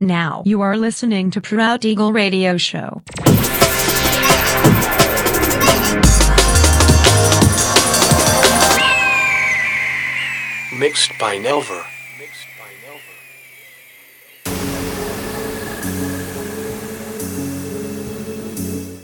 Now you are listening to Proud Eagle Radio Show. Mixed by Nelver.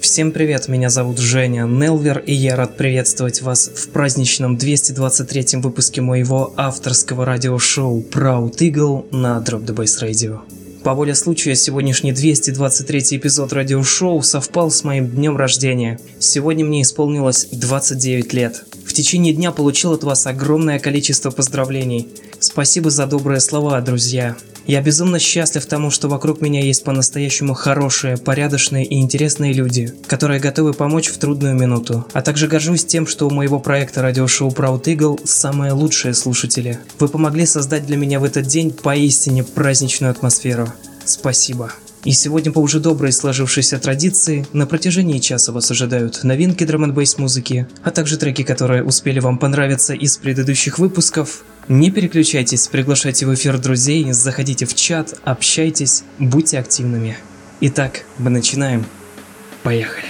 Всем привет, меня зовут Женя Нелвер, и я рад приветствовать вас в праздничном 223 выпуске моего авторского радиошоу Proud Eagle на Drop the Bass Radio. По воле случая, сегодняшний 223 эпизод радиошоу совпал с моим днем рождения. Сегодня мне исполнилось 29 лет. В течение дня получил от вас огромное количество поздравлений. Спасибо за добрые слова, друзья. Я безумно счастлив тому, что вокруг меня есть по-настоящему хорошие, порядочные и интересные люди, которые готовы помочь в трудную минуту. А также горжусь тем, что у моего проекта радиошоу Proud Eagle самые лучшие слушатели. Вы помогли создать для меня в этот день поистине праздничную атмосферу. Спасибо. И сегодня по уже доброй сложившейся традиции на протяжении часа вас ожидают новинки драм н музыки, а также треки, которые успели вам понравиться из предыдущих выпусков. Не переключайтесь, приглашайте в эфир друзей, заходите в чат, общайтесь, будьте активными. Итак, мы начинаем. Поехали.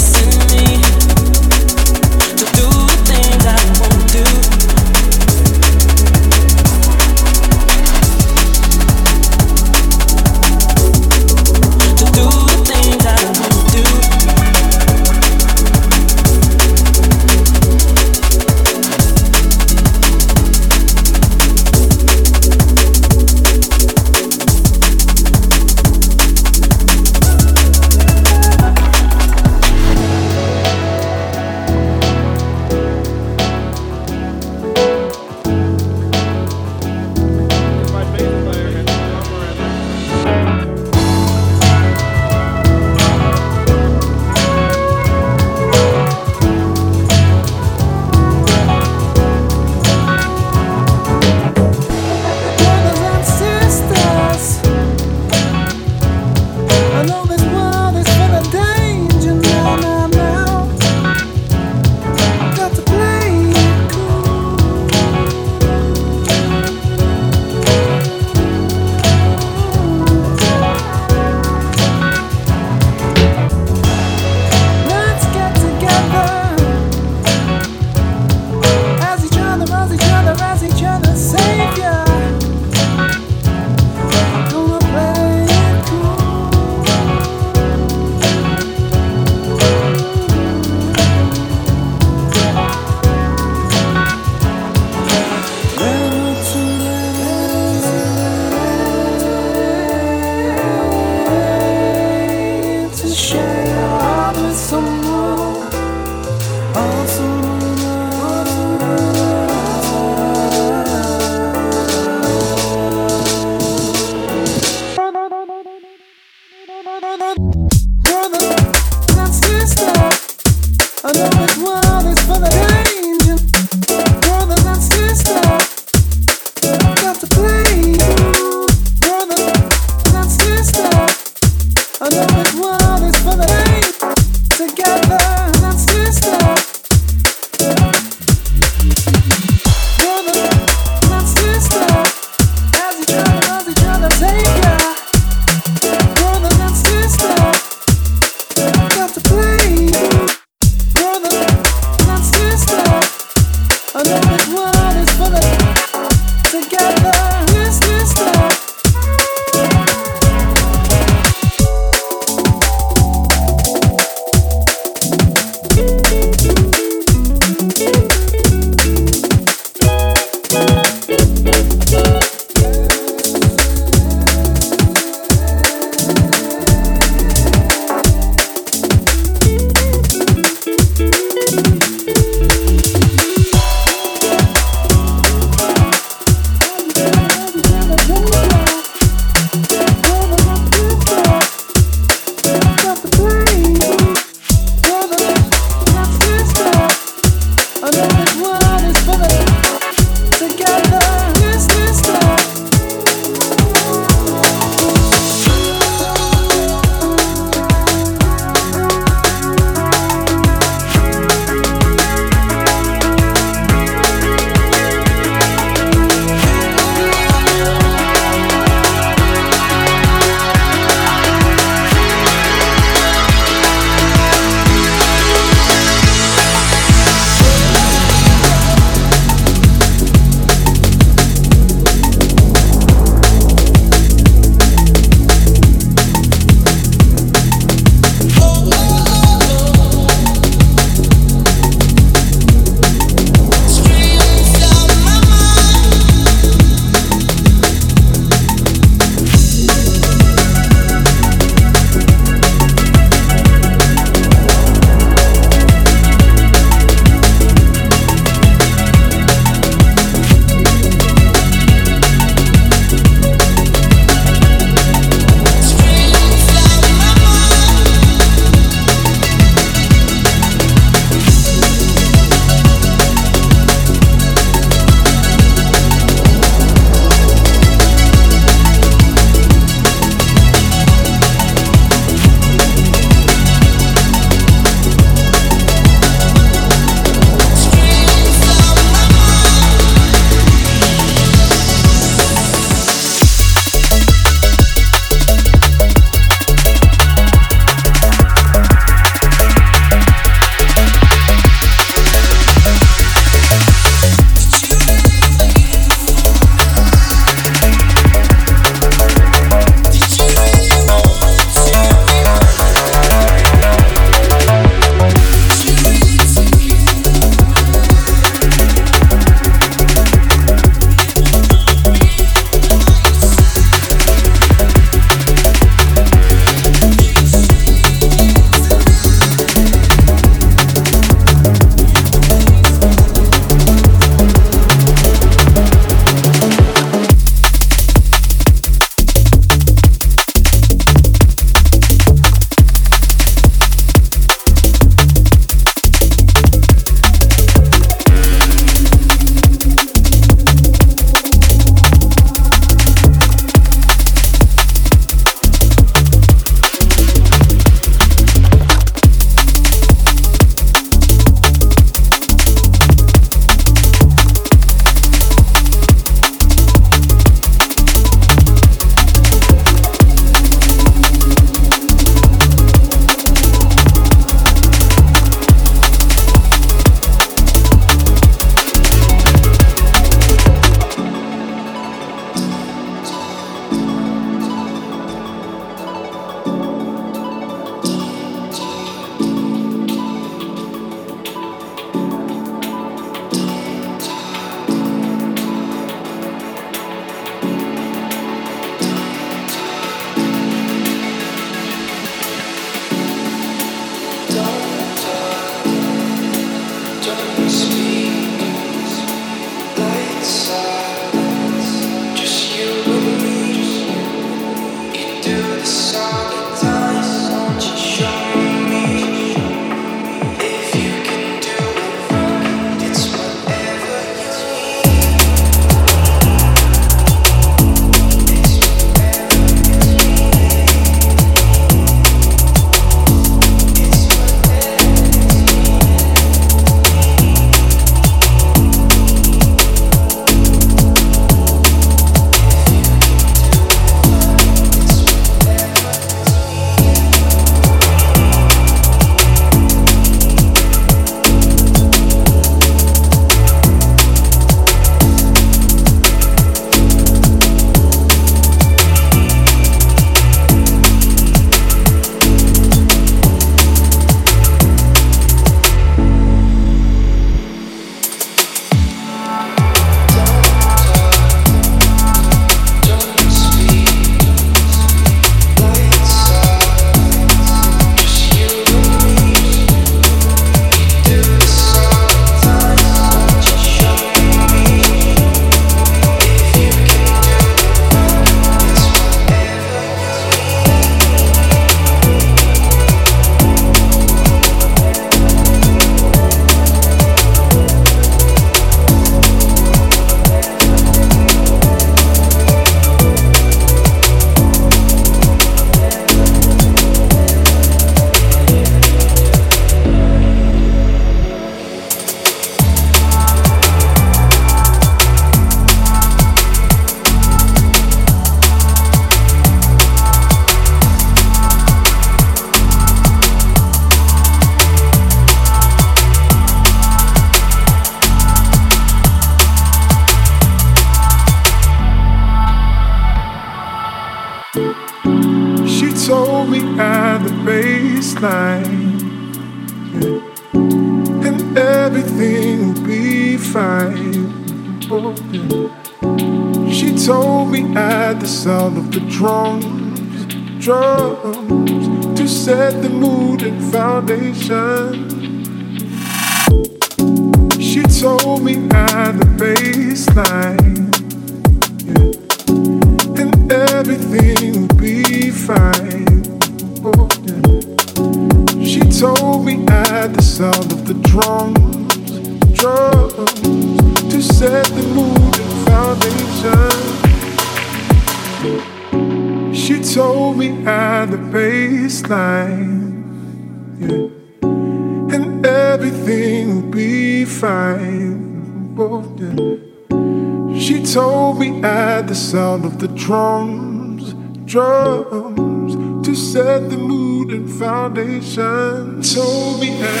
foundation. So be.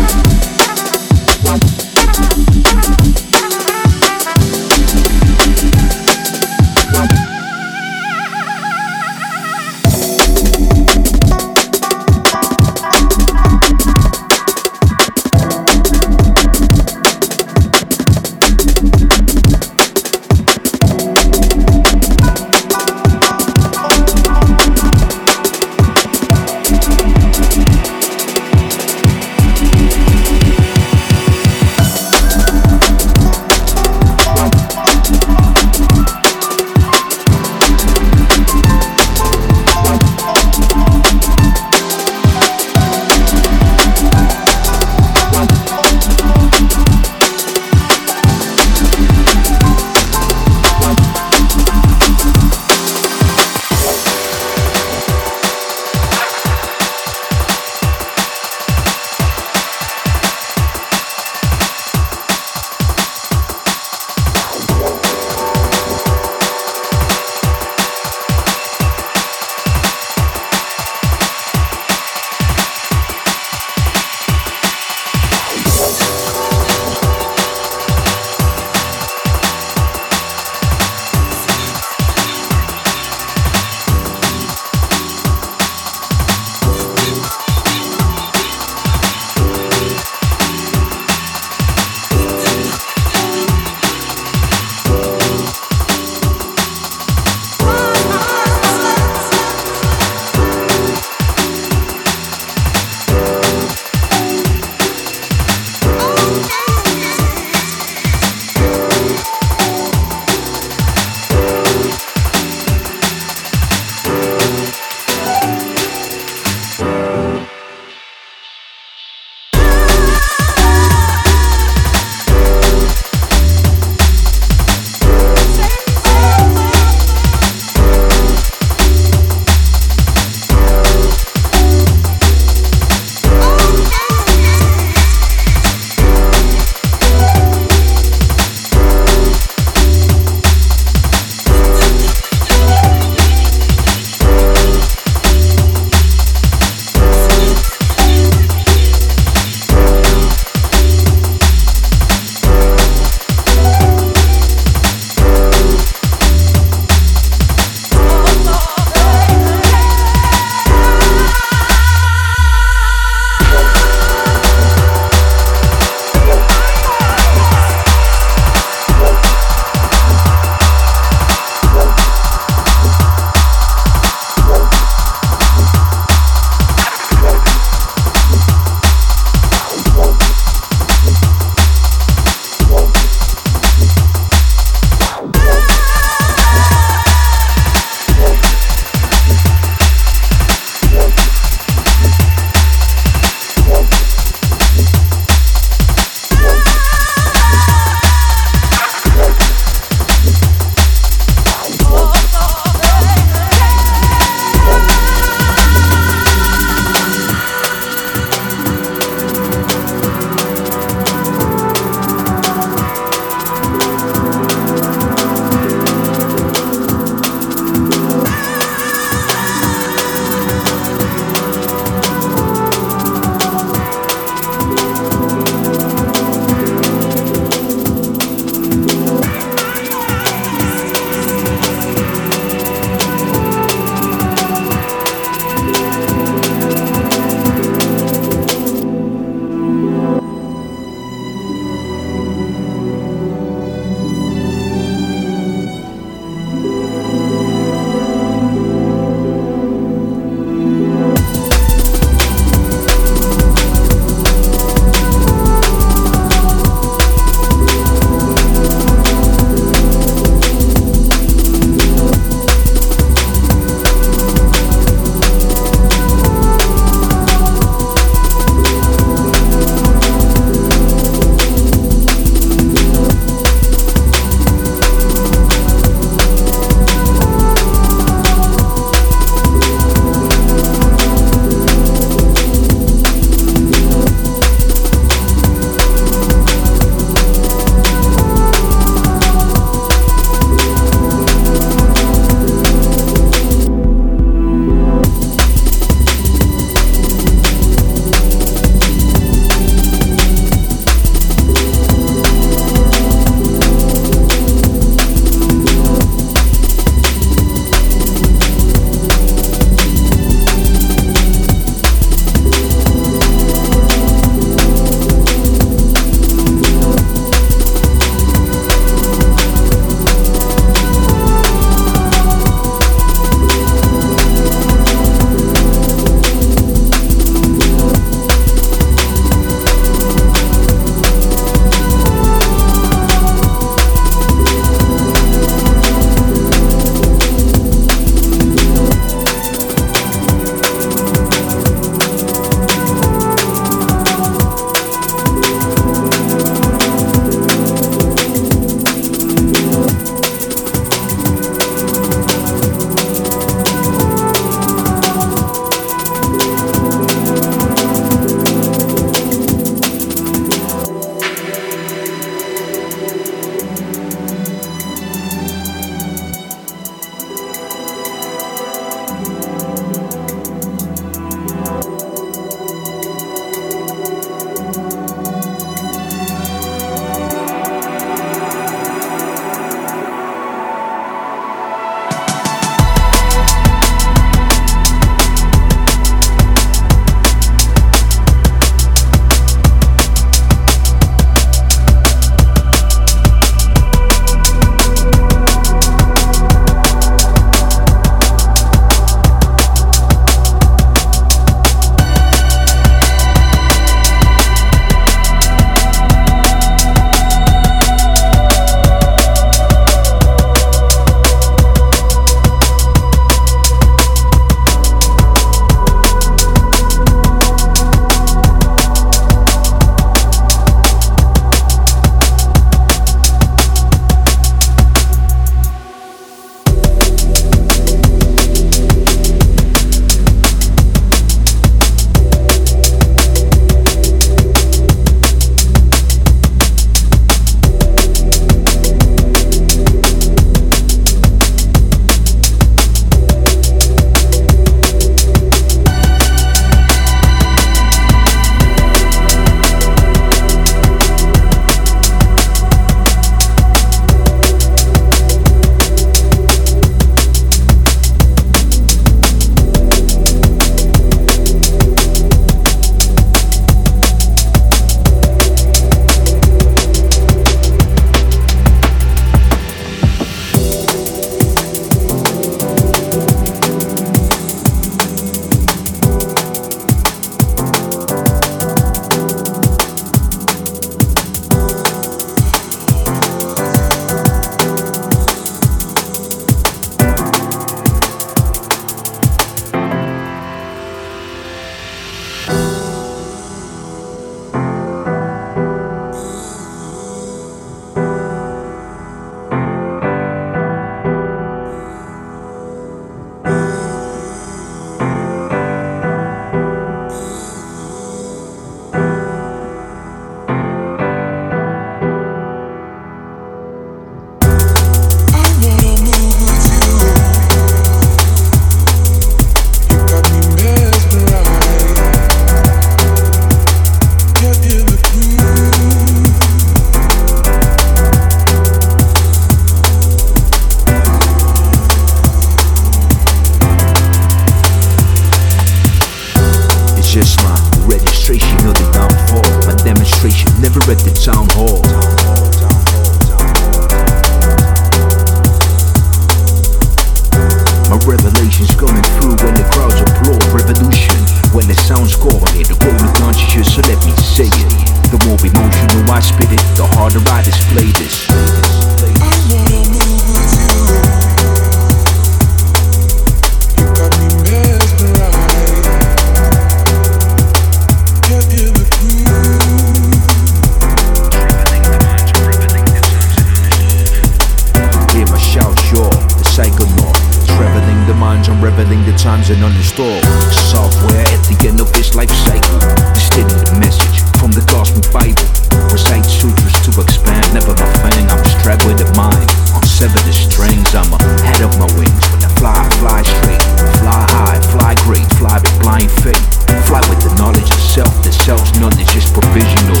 Reveling the times and uninstalled. Software at the end of this life cycle. Distilling the message from the cosmic Bible. Recite sutras to expand, never my fang. I'm strapped with the mind. On sever the strings, I'm ahead of my wings. When I fly, fly straight. Fly high, fly great, fly with blind faith. Fly with the knowledge of self, the self's knowledge is provisional.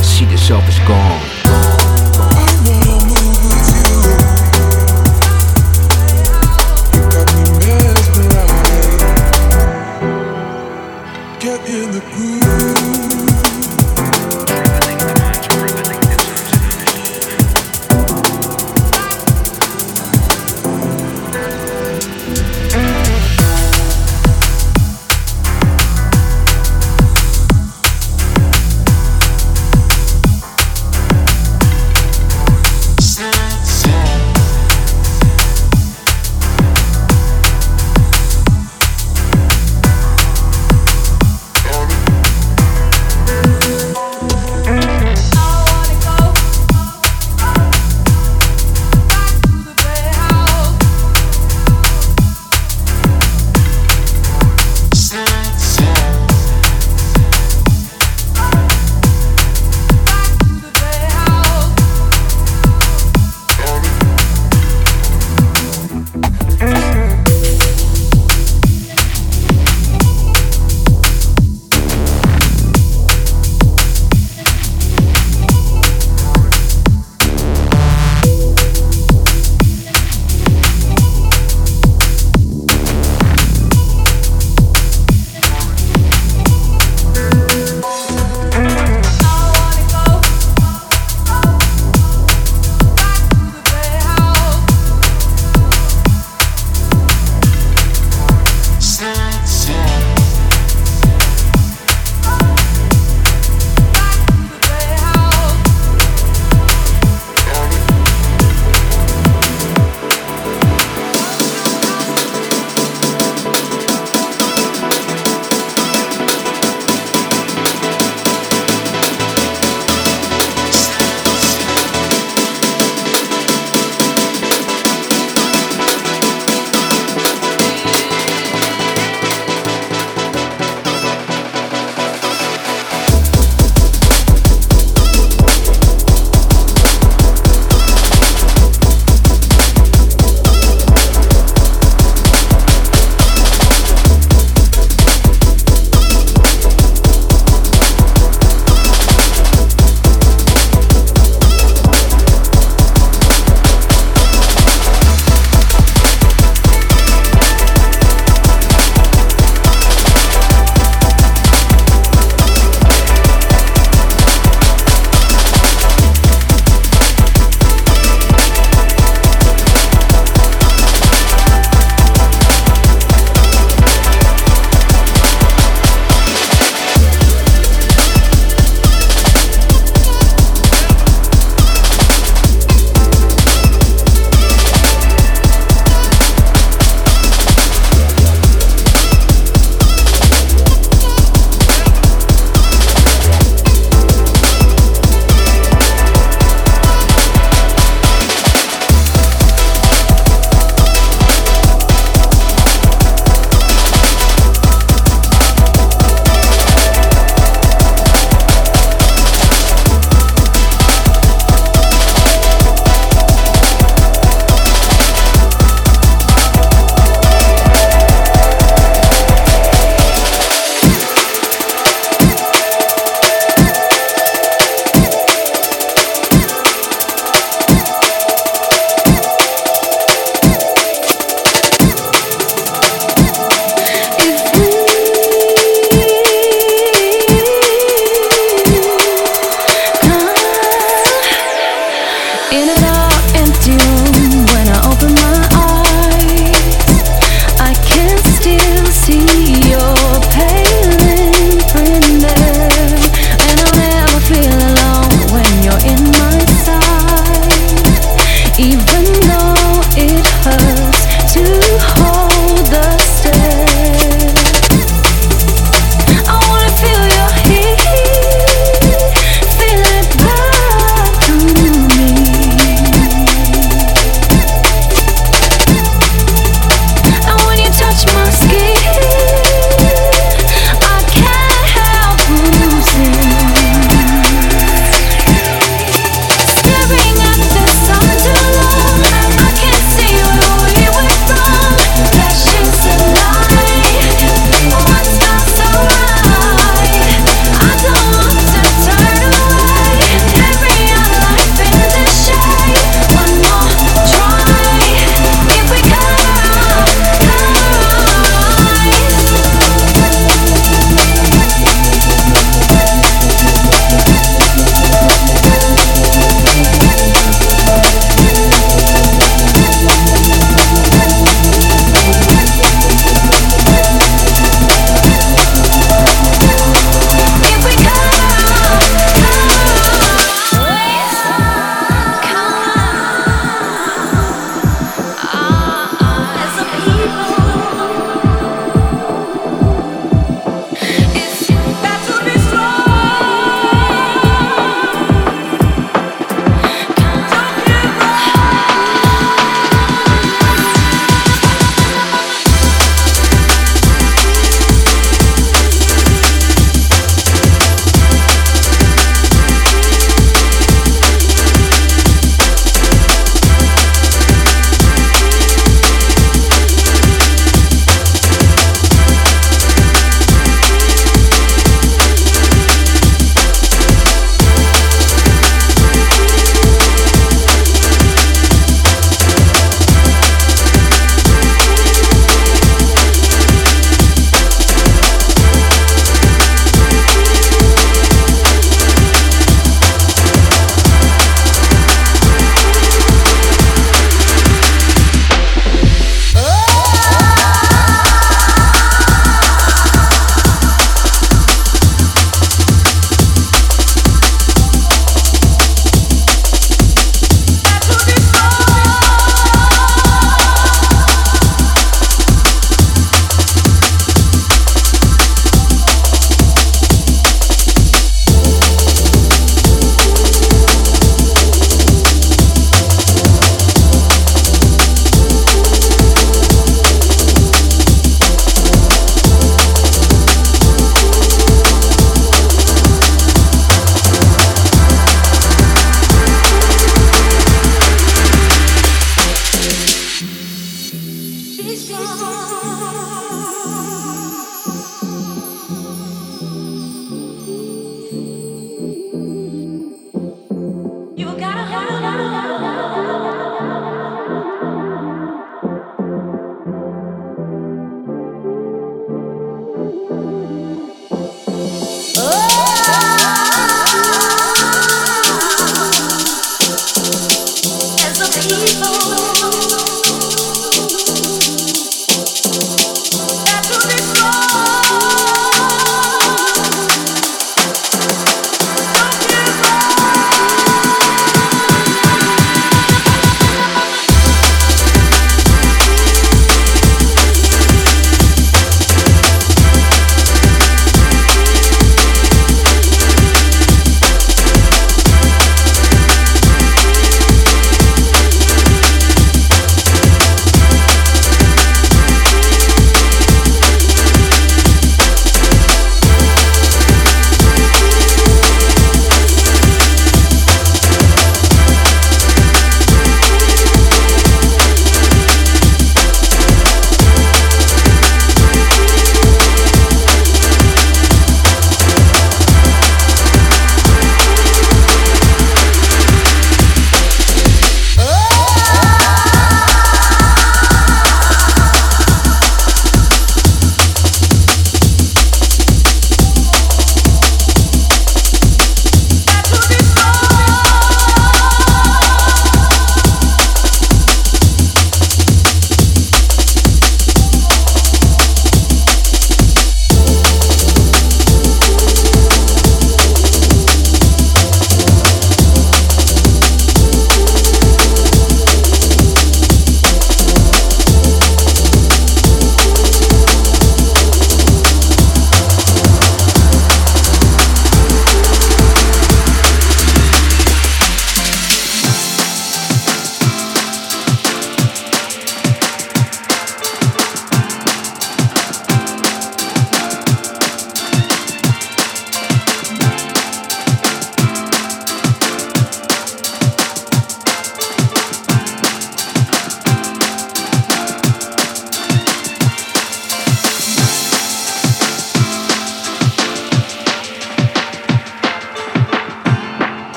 See the self is gone.